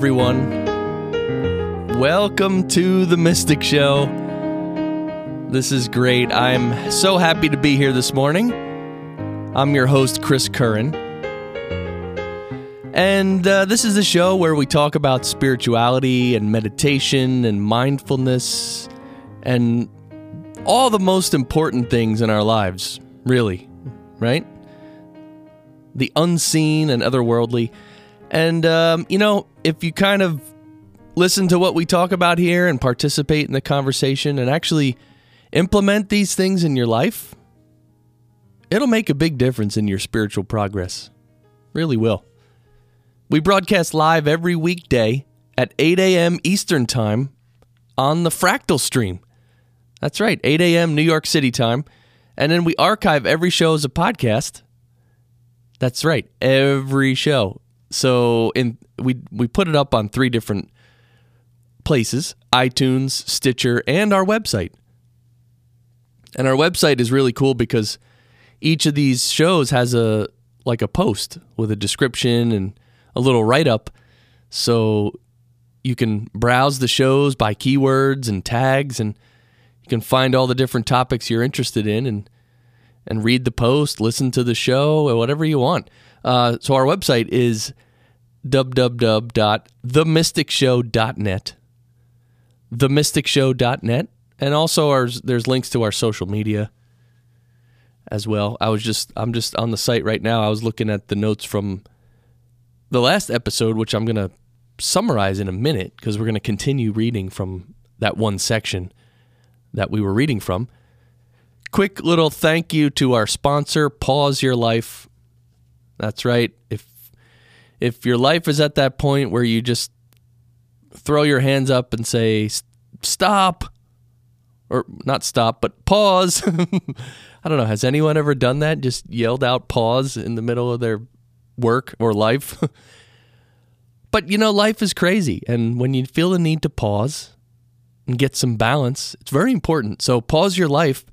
Everyone. Welcome to the Mystic Show. This is great. I'm so happy to be here this morning. I'm your host, Chris Curran. And uh, this is the show where we talk about spirituality and meditation and mindfulness and all the most important things in our lives, really, right? The unseen and otherworldly. And, um, you know, if you kind of listen to what we talk about here and participate in the conversation and actually implement these things in your life, it'll make a big difference in your spiritual progress. Really will. We broadcast live every weekday at 8 a.m. Eastern Time on the Fractal Stream. That's right, 8 a.m. New York City time. And then we archive every show as a podcast. That's right, every show. So in we we put it up on three different places: iTunes, Stitcher, and our website. And our website is really cool because each of these shows has a like a post with a description and a little write up so you can browse the shows by keywords and tags and you can find all the different topics you're interested in and and read the post, listen to the show, or whatever you want. Uh, so our website is www.themysticshow.net, themysticshow.net, and also our, there's links to our social media as well. I was just I'm just on the site right now. I was looking at the notes from the last episode, which I'm going to summarize in a minute because we're going to continue reading from that one section that we were reading from. Quick little thank you to our sponsor, Pause Your Life. That's right. If if your life is at that point where you just throw your hands up and say stop or not stop but pause. I don't know. Has anyone ever done that? Just yelled out pause in the middle of their work or life? But you know life is crazy. And when you feel the need to pause and get some balance it's very important. So pause your life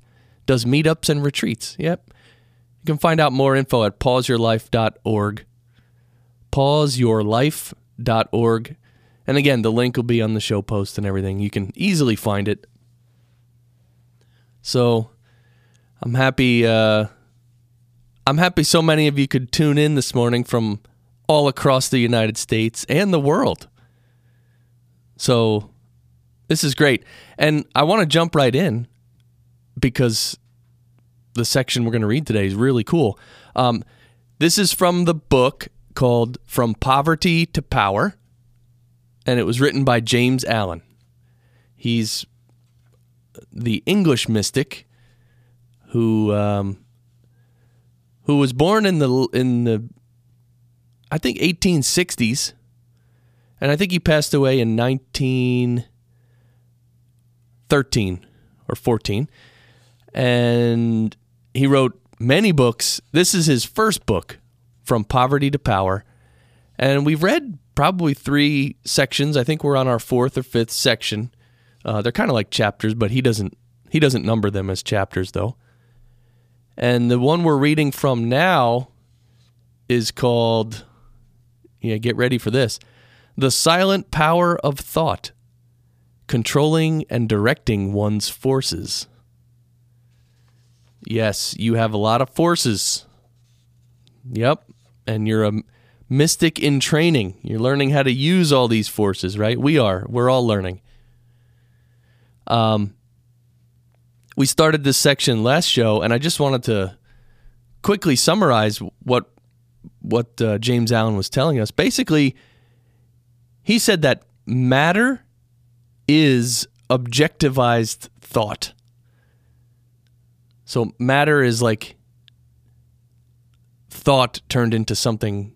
does meetups and retreats. Yep. You can find out more info at pauseyourlife.org pauseyourlife.org. And again, the link will be on the show post and everything. You can easily find it. So I'm happy. Uh, I'm happy so many of you could tune in this morning from all across the United States and the world. So this is great. And I want to jump right in because the section we're going to read today is really cool. Um, this is from the book called From Poverty to Power, and it was written by James Allen. He's the English mystic who um, who was born in the in the I think 1860s, and I think he passed away in 1913 or 14, and he wrote many books. This is his first book from Poverty to Power. And we've read probably three sections. I think we're on our fourth or fifth section. Uh, they're kind of like chapters, but he doesn't he doesn't number them as chapters though. And the one we're reading from now is called yeah, get ready for this. The silent power of thought, controlling and directing one's forces. Yes, you have a lot of forces. Yep and you're a mystic in training. You're learning how to use all these forces, right? We are. We're all learning. Um, we started this section last show, and I just wanted to quickly summarize what what uh, James Allen was telling us. Basically, he said that matter is objectivized thought. So matter is like thought turned into something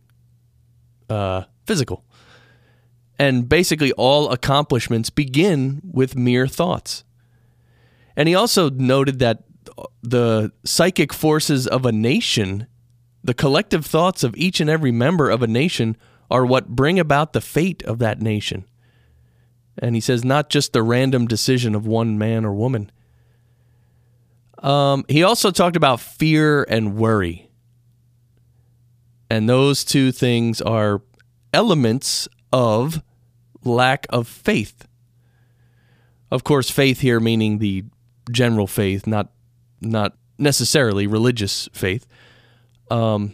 uh, physical. And basically, all accomplishments begin with mere thoughts. And he also noted that the psychic forces of a nation, the collective thoughts of each and every member of a nation, are what bring about the fate of that nation. And he says, not just the random decision of one man or woman. Um, he also talked about fear and worry. And those two things are elements of lack of faith. Of course, faith here meaning the general faith, not not necessarily religious faith. Um,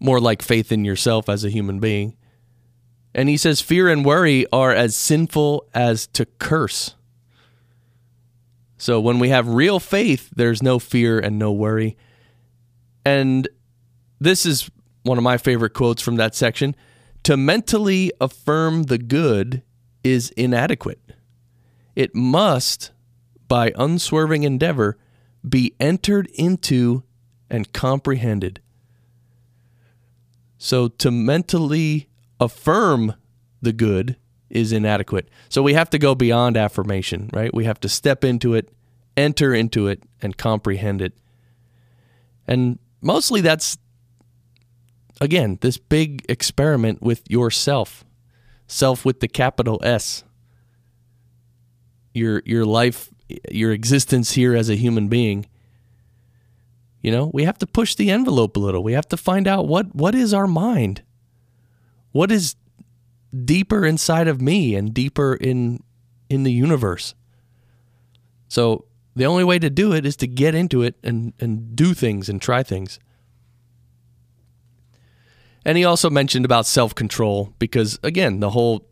more like faith in yourself as a human being. And he says fear and worry are as sinful as to curse. So when we have real faith, there's no fear and no worry. And this is one of my favorite quotes from that section. To mentally affirm the good is inadequate. It must, by unswerving endeavor, be entered into and comprehended. So to mentally affirm the good is inadequate. So we have to go beyond affirmation, right? We have to step into it, enter into it, and comprehend it. And mostly that's, again, this big experiment with yourself, self with the capital S. Your, your life, your existence here as a human being. You know, we have to push the envelope a little. We have to find out what, what is our mind? What is deeper inside of me and deeper in in the universe? So the only way to do it is to get into it and, and do things and try things. And he also mentioned about self control because, again, the whole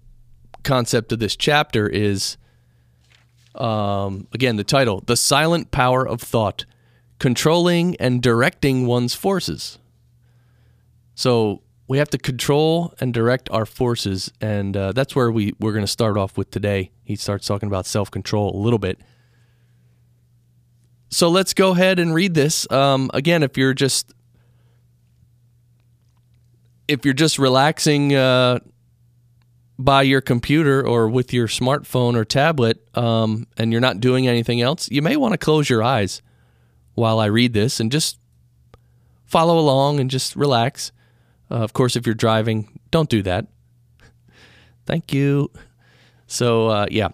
concept of this chapter is, um, again, the title The Silent Power of Thought Controlling and Directing One's Forces. So, we have to control and direct our forces, and uh, that's where we we're going to start off with today. He starts talking about self control a little bit. So let's go ahead and read this. Um, again, if you're just if you're just relaxing uh, by your computer or with your smartphone or tablet, um, and you're not doing anything else, you may want to close your eyes while I read this and just follow along and just relax. Uh, of course, if you're driving, don't do that. Thank you. So uh, yeah,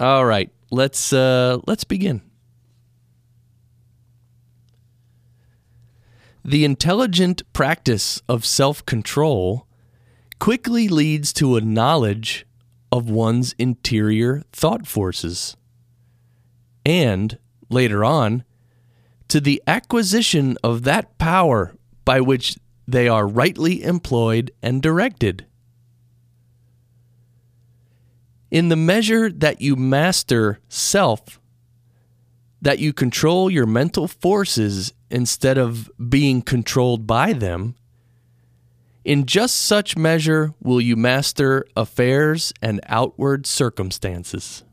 all right. Let's uh, let's begin. The intelligent practice of self control quickly leads to a knowledge of one's interior thought forces, and later on, to the acquisition of that power by which they are rightly employed and directed. In the measure that you master self, that you control your mental forces instead of being controlled by them, in just such measure will you master affairs and outward circumstances.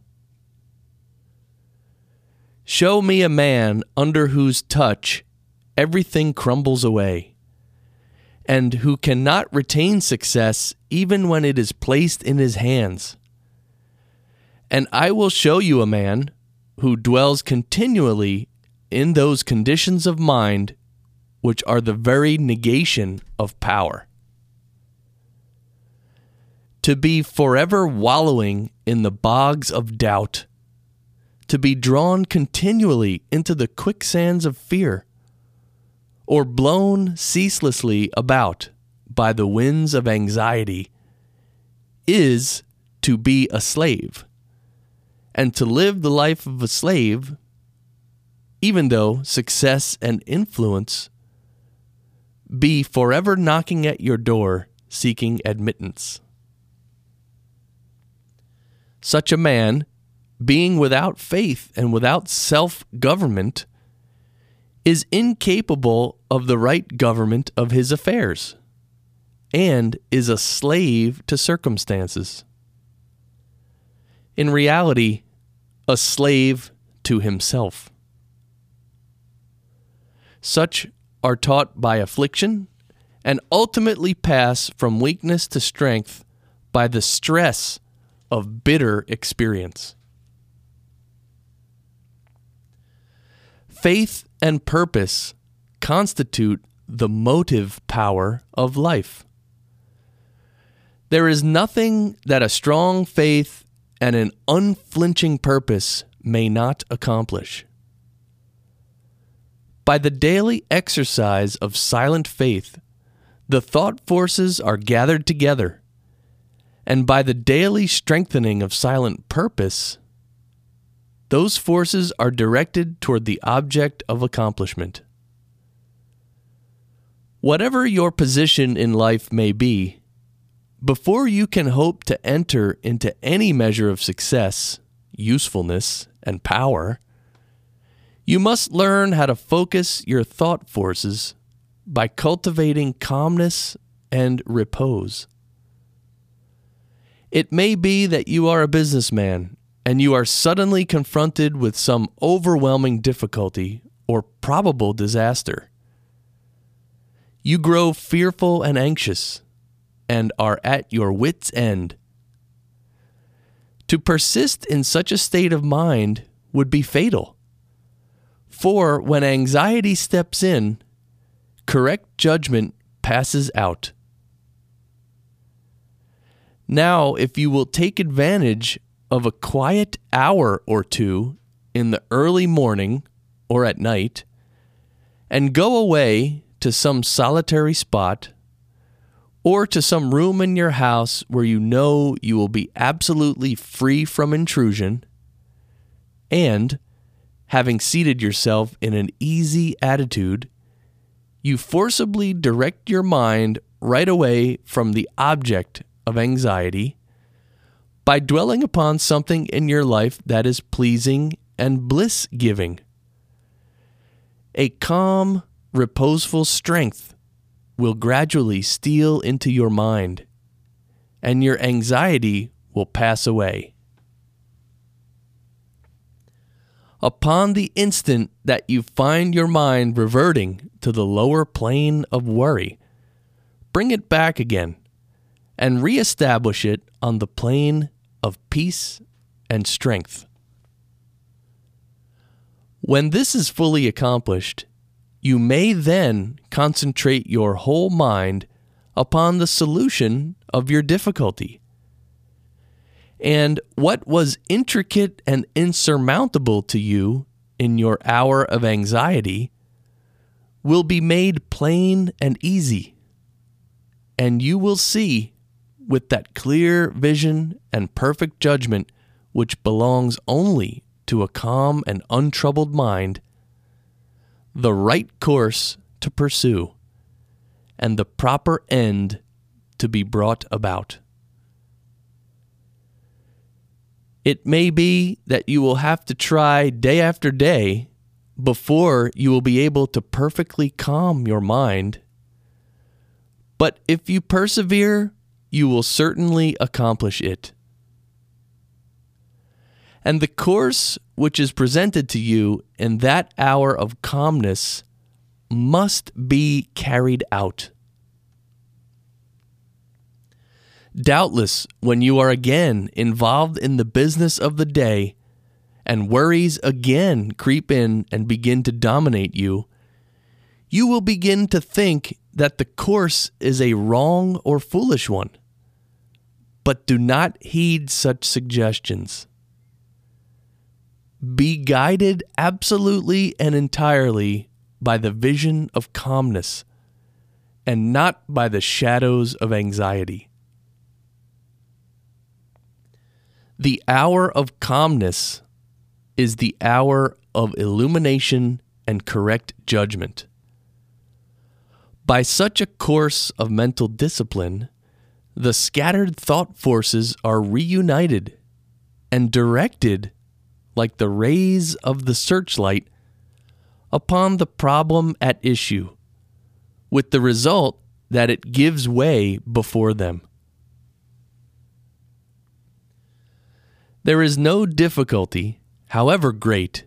Show me a man under whose touch everything crumbles away and who cannot retain success even when it is placed in his hands. And I will show you a man who dwells continually in those conditions of mind which are the very negation of power. To be forever wallowing in the bogs of doubt, to be drawn continually into the quicksands of fear or blown ceaselessly about by the winds of anxiety is to be a slave. And to live the life of a slave, even though success and influence be forever knocking at your door seeking admittance. Such a man, being without faith and without self government, is incapable of the right government of his affairs and is a slave to circumstances. In reality, a slave to himself. Such are taught by affliction and ultimately pass from weakness to strength by the stress of bitter experience. Faith and purpose constitute the motive power of life. There is nothing that a strong faith and an unflinching purpose may not accomplish. By the daily exercise of silent faith, the thought forces are gathered together, and by the daily strengthening of silent purpose, those forces are directed toward the object of accomplishment. Whatever your position in life may be, before you can hope to enter into any measure of success, usefulness, and power, you must learn how to focus your thought forces by cultivating calmness and repose. It may be that you are a businessman and you are suddenly confronted with some overwhelming difficulty or probable disaster. You grow fearful and anxious and are at your wits' end. To persist in such a state of mind would be fatal. For when anxiety steps in, correct judgment passes out. Now, if you will take advantage of a quiet hour or two in the early morning or at night, and go away to some solitary spot or to some room in your house where you know you will be absolutely free from intrusion, and having seated yourself in an easy attitude, you forcibly direct your mind right away from the object of anxiety by dwelling upon something in your life that is pleasing and bliss giving. A calm, reposeful strength will gradually steal into your mind, and your anxiety will pass away. Upon the instant that you find your mind reverting to the lower plane of worry, bring it back again and reestablish it on the plane of peace and strength. When this is fully accomplished, you may then concentrate your whole mind upon the solution of your difficulty and what was intricate and insurmountable to you in your hour of anxiety will be made plain and easy. And you will see, with that clear vision and perfect judgment which belongs only to a calm and untroubled mind, the right course to pursue and the proper end to be brought about. It may be that you will have to try day after day before you will be able to perfectly calm your mind. But if you persevere, you will certainly accomplish it. And the course which is presented to you in that hour of calmness must be carried out. Doubtless, when you are again involved in the business of the day, and worries again creep in and begin to dominate you, you will begin to think that the course is a wrong or foolish one. But do not heed such suggestions. Be guided absolutely and entirely by the vision of calmness and not by the shadows of anxiety. The hour of calmness is the hour of illumination and correct judgment. By such a course of mental discipline, the scattered thought forces are reunited and directed like the rays of the searchlight upon the problem at issue, with the result that it gives way before them. There is no difficulty, however great,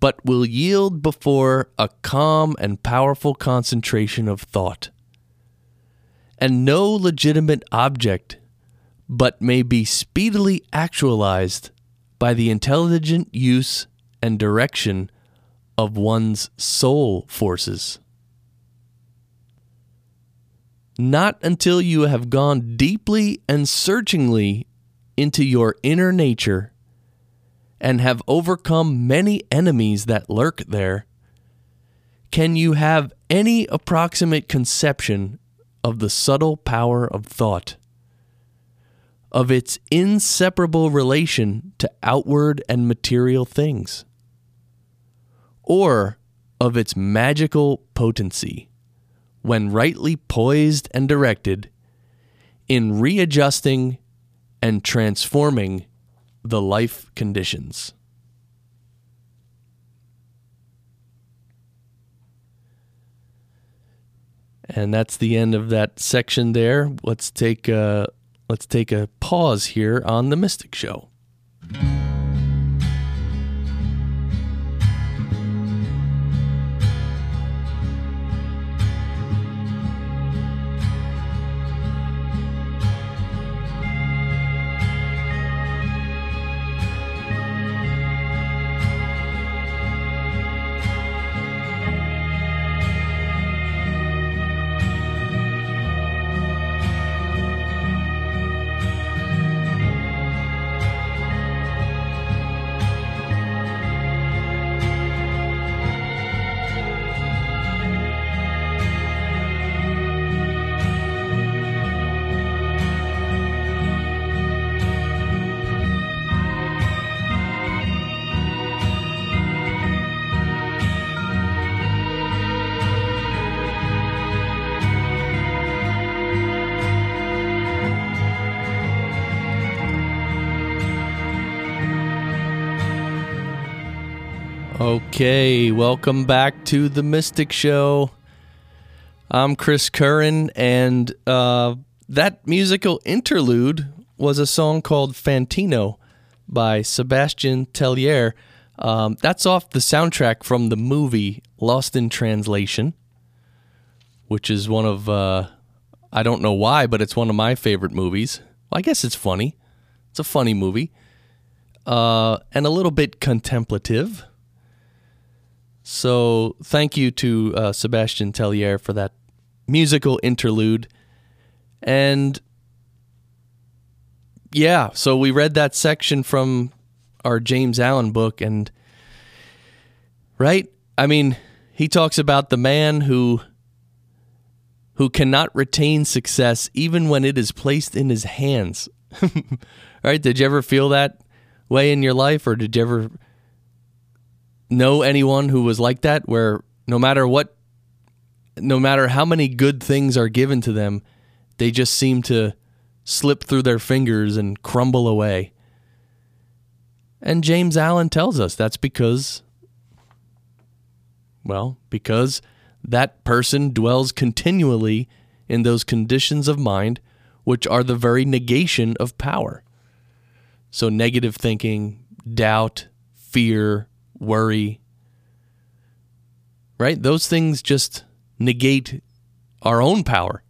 but will yield before a calm and powerful concentration of thought. And no legitimate object but may be speedily actualized by the intelligent use and direction of one's soul forces. Not until you have gone deeply and searchingly into your inner nature and have overcome many enemies that lurk there, can you have any approximate conception of the subtle power of thought, of its inseparable relation to outward and material things, or of its magical potency when rightly poised and directed in readjusting and transforming the life conditions. And that's the end of that section there. Let's take a, let's take a pause here on the Mystic Show. Okay, welcome back to the Mystic Show. I'm Chris Curran, and uh, that musical interlude was a song called Fantino by Sebastian Tellier. Um, that's off the soundtrack from the movie Lost in Translation, which is one of, uh, I don't know why, but it's one of my favorite movies. Well, I guess it's funny. It's a funny movie. Uh, and a little bit contemplative so thank you to uh, Sebastian Tellier for that musical interlude. And yeah, so we read that section from our James Allen book, and right? I mean, he talks about the man who who cannot retain success even when it is placed in his hands. right? Did you ever feel that way in your life, or did you ever know anyone who was like that where no matter what no matter how many good things are given to them they just seem to slip through their fingers and crumble away. And James Allen tells us that's because well because that person dwells continually in those conditions of mind which are the very negation of power. So negative thinking doubt fear worry, right? Those things just negate our own power.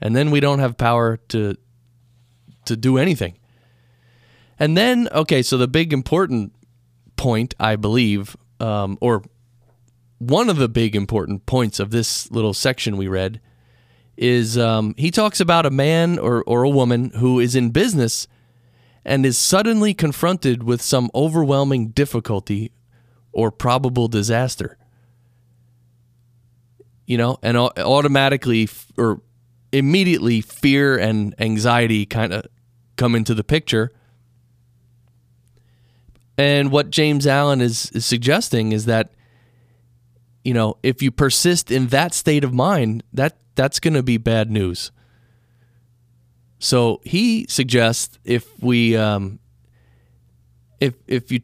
And then we don't have power to to do anything. And then, okay, so the big important point, I believe, um, or one of the big important points of this little section we read is um, he talks about a man or, or a woman who is in business and is suddenly confronted with some overwhelming difficulty or probable disaster. You know, and automatically or immediately fear and anxiety kind of come into the picture. And what James Allen is, is suggesting is that you know, if you persist in that state of mind, that that's going to be bad news. So he suggests if we, um, if if you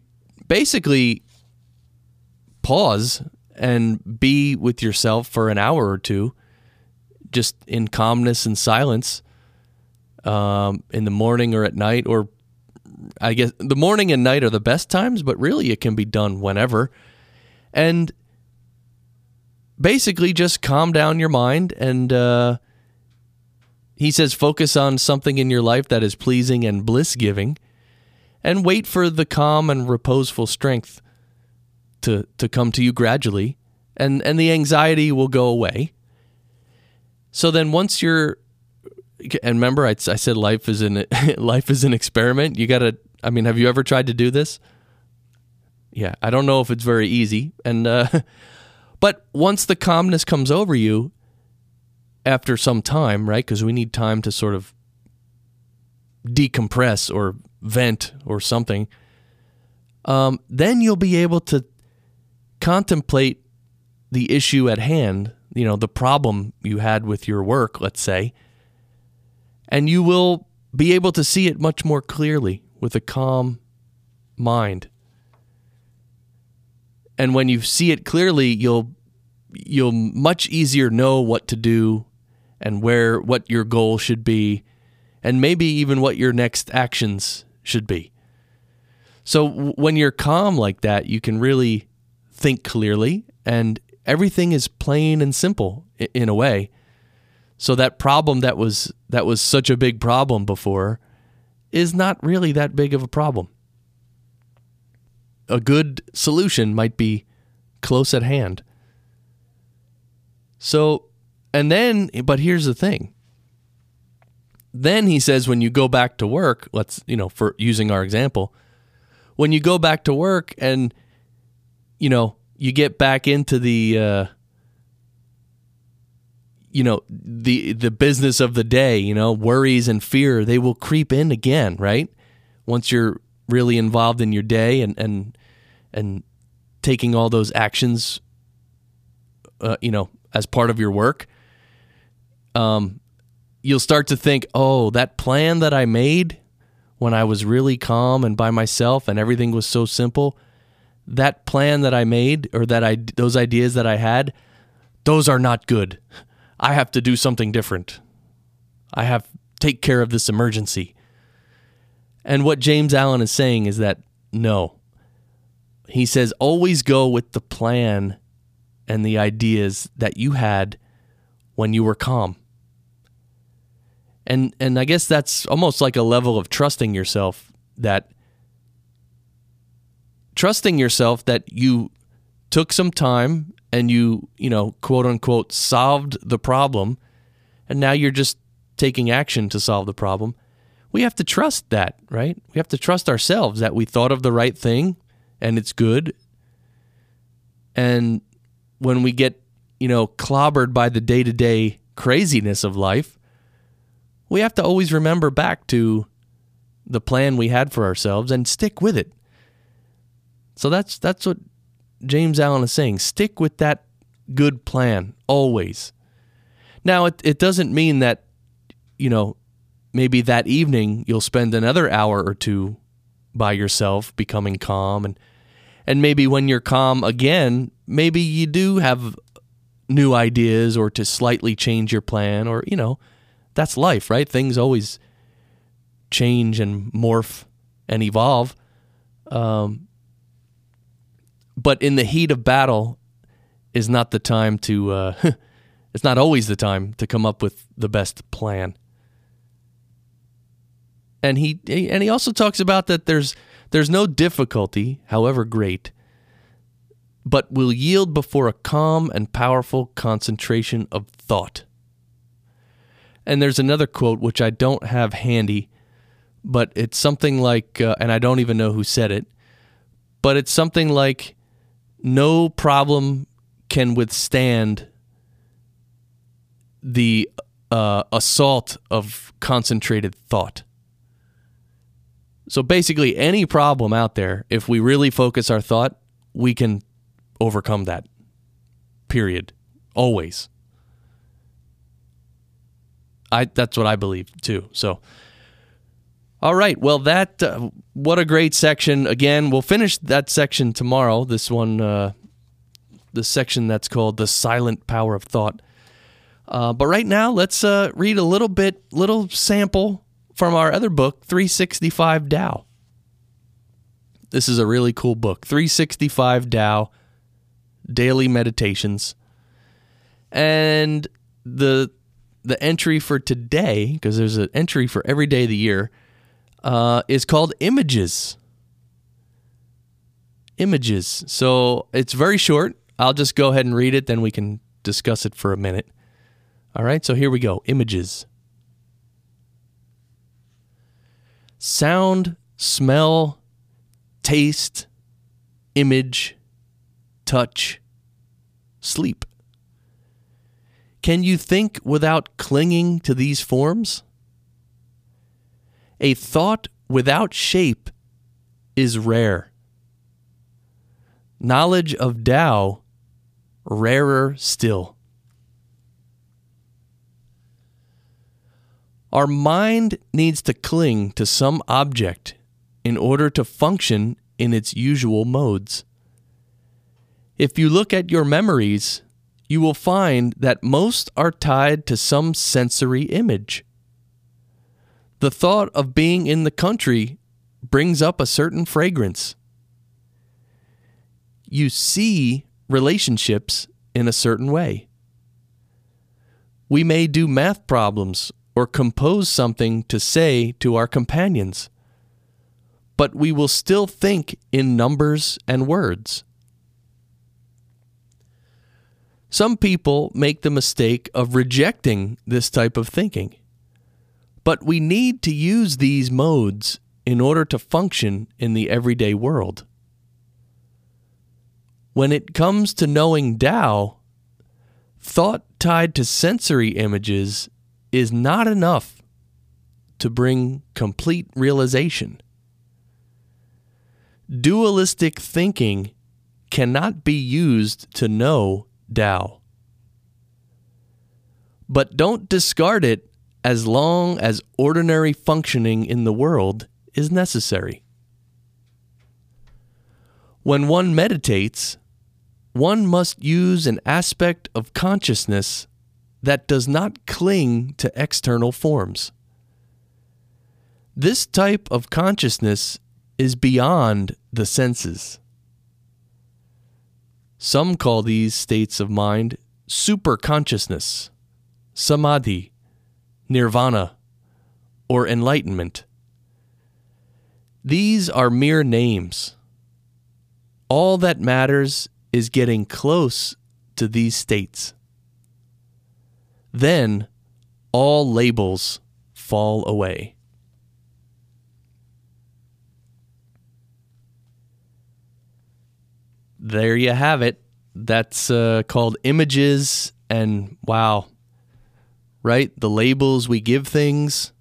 basically pause and be with yourself for an hour or two, just in calmness and silence, um, in the morning or at night, or I guess the morning and night are the best times, but really it can be done whenever. And basically just calm down your mind and uh, he says focus on something in your life that is pleasing and bliss giving and wait for the calm and reposeful strength to to come to you gradually and and the anxiety will go away. So then once you're and remember I, I said life is an life is an experiment. You got to I mean have you ever tried to do this? Yeah I don't know if it's very easy and uh but once the calmness comes over you after some time right because we need time to sort of decompress or vent or something um, then you'll be able to contemplate the issue at hand, you know, the problem you had with your work, let's say, and you will be able to see it much more clearly with a calm mind. And when you see it clearly, you'll you'll much easier know what to do and where what your goal should be and maybe even what your next actions should be. So when you're calm like that, you can really think clearly and everything is plain and simple in a way. So that problem that was that was such a big problem before is not really that big of a problem. A good solution might be close at hand. So, and then, but here's the thing. Then he says, when you go back to work, let's, you know, for using our example, when you go back to work and you know, you get back into the uh, you know the the business of the day you know worries and fear they will creep in again right once you're really involved in your day and and and taking all those actions uh, you know as part of your work um you'll start to think oh that plan that i made when i was really calm and by myself and everything was so simple that plan that I made or that I those ideas that I had, those are not good. I have to do something different. I have take care of this emergency. And what James Allen is saying is that no. He says always go with the plan and the ideas that you had when you were calm. And and I guess that's almost like a level of trusting yourself that trusting yourself that you took some time and you, you know, quote unquote, solved the problem, and now you're just taking action to solve the problem. We have to trust that, right? We have to trust ourselves that we thought of the right thing and it's good. And when we get, you know, clobbered by the day to day craziness of life, we have to always remember back to the plan we had for ourselves and stick with it. So that's that's what James Allen is saying. Stick with that good plan always. Now it it doesn't mean that you know maybe that evening you'll spend another hour or two by yourself becoming calm and and maybe when you're calm again, maybe you do have new ideas or to slightly change your plan or you know, that's life, right? Things always change and morph and evolve. Um, but in the heat of battle is not the time to uh, it's not always the time to come up with the best plan and he and he also talks about that there's there's no difficulty however great but will yield before a calm and powerful concentration of thought and there's another quote which I don't have handy but it's something like uh, and I don't even know who said it but it's something like no problem can withstand the uh, assault of concentrated thought. So basically, any problem out there, if we really focus our thought, we can overcome that. Period. Always. I that's what I believe too. So all right. Well, that uh, what a great section. Again, we'll finish that section tomorrow. This one, uh, the section that's called The Silent Power of Thought. Uh, but right now, let's uh, read a little bit, little sample from our other book, 365 Tao. This is a really cool book, 365 Tao Daily Meditations. And the the entry for today, because there's an entry for every day of the year, uh, is called Images. Images. So it's very short. I'll just go ahead and read it, then we can discuss it for a minute. All right, so here we go. Images. Sound, smell, taste, image, touch, sleep. Can you think without clinging to these forms? A thought without shape is rare. Knowledge of Tao, rarer still. Our mind needs to cling to some object in order to function in its usual modes. If you look at your memories, you will find that most are tied to some sensory image. The thought of being in the country brings up a certain fragrance. You see relationships in a certain way. We may do math problems or compose something to say to our companions, but we will still think in numbers and words. Some people make the mistake of rejecting this type of thinking. But we need to use these modes in order to function in the everyday world. When it comes to knowing Tao, thought tied to sensory images is not enough to bring complete realization. Dualistic thinking cannot be used to know Tao. But don't discard it as long as ordinary functioning in the world is necessary. When one meditates, one must use an aspect of consciousness that does not cling to external forms. This type of consciousness is beyond the senses. Some call these states of mind super consciousness, samadhi, nirvana, or enlightenment. These are mere names. All that matters is getting close to these states. Then all labels fall away. There you have it. That's uh, called images, and wow, right? The labels we give things.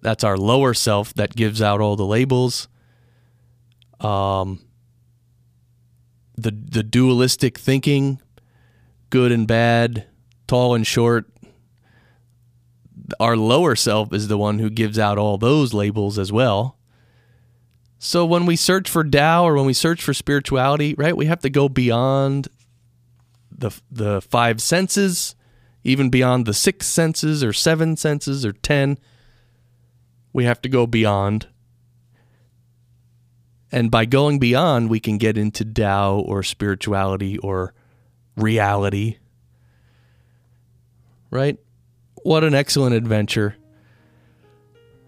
That's our lower self that gives out all the labels. Um, the the dualistic thinking, good and bad, tall and short. Our lower self is the one who gives out all those labels as well. So when we search for Tao or when we search for spirituality, right, we have to go beyond the the five senses, even beyond the six senses or seven senses or ten. We have to go beyond. And by going beyond, we can get into Tao or spirituality or reality. Right? What an excellent adventure.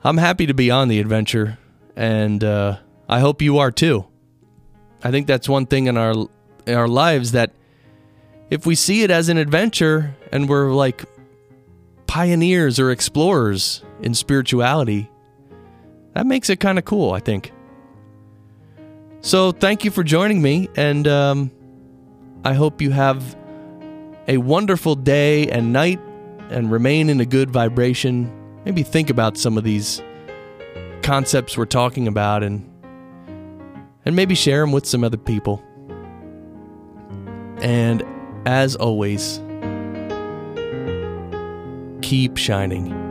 I'm happy to be on the adventure and uh, I hope you are too. I think that's one thing in our in our lives that if we see it as an adventure and we're like pioneers or explorers in spirituality, that makes it kind of cool, I think. So, thank you for joining me, and um, I hope you have a wonderful day and night and remain in a good vibration. Maybe think about some of these concepts we're talking about and and maybe share them with some other people. And as always, keep shining.